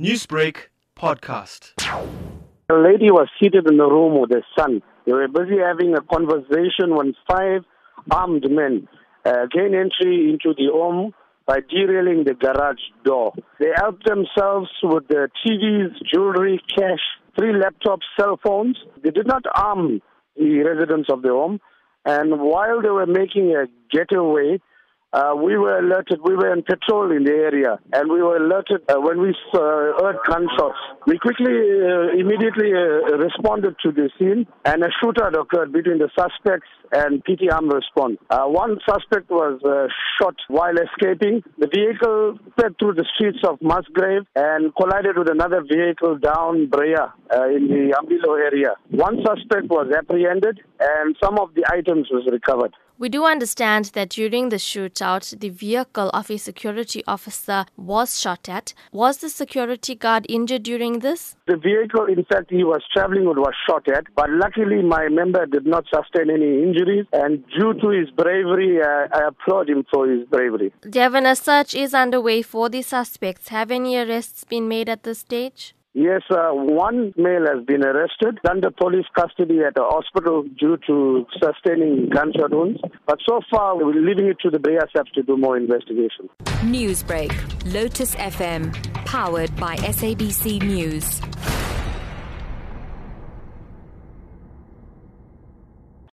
Newsbreak podcast. A lady was seated in the room with her son. They were busy having a conversation when five armed men uh, gained entry into the home by derailing the garage door. They helped themselves with the TVs, jewelry, cash, three laptops, cell phones. They did not arm the residents of the home. And while they were making a getaway, uh, we were alerted. We were in patrol in the area, and we were alerted uh, when we uh, heard gunshots. We quickly, uh, immediately uh, responded to the scene, and a shootout occurred between the suspects and PT Arm Response. Uh, one suspect was shot while escaping. The vehicle through the streets of Musgrave and collided with another vehicle down Berea in the Umbilo area. One suspect was apprehended, and some of the items was recovered. We do understand that during the shootout, the vehicle of a security officer was shot at. Was the security guard injured during this? The vehicle, in fact, he was traveling with was shot at, but luckily my member did not sustain any injuries, and due to his bravery, uh, I applaud him for his bravery. Dhevan, a search is underway for the suspects. Have any arrests been made at this stage? Yes, uh, one male has been arrested under police custody at a hospital due to sustaining gunshot wounds. But so far, we're leaving it to the Berea to do more investigation. Newsbreak, Lotus FM, powered by SABC News.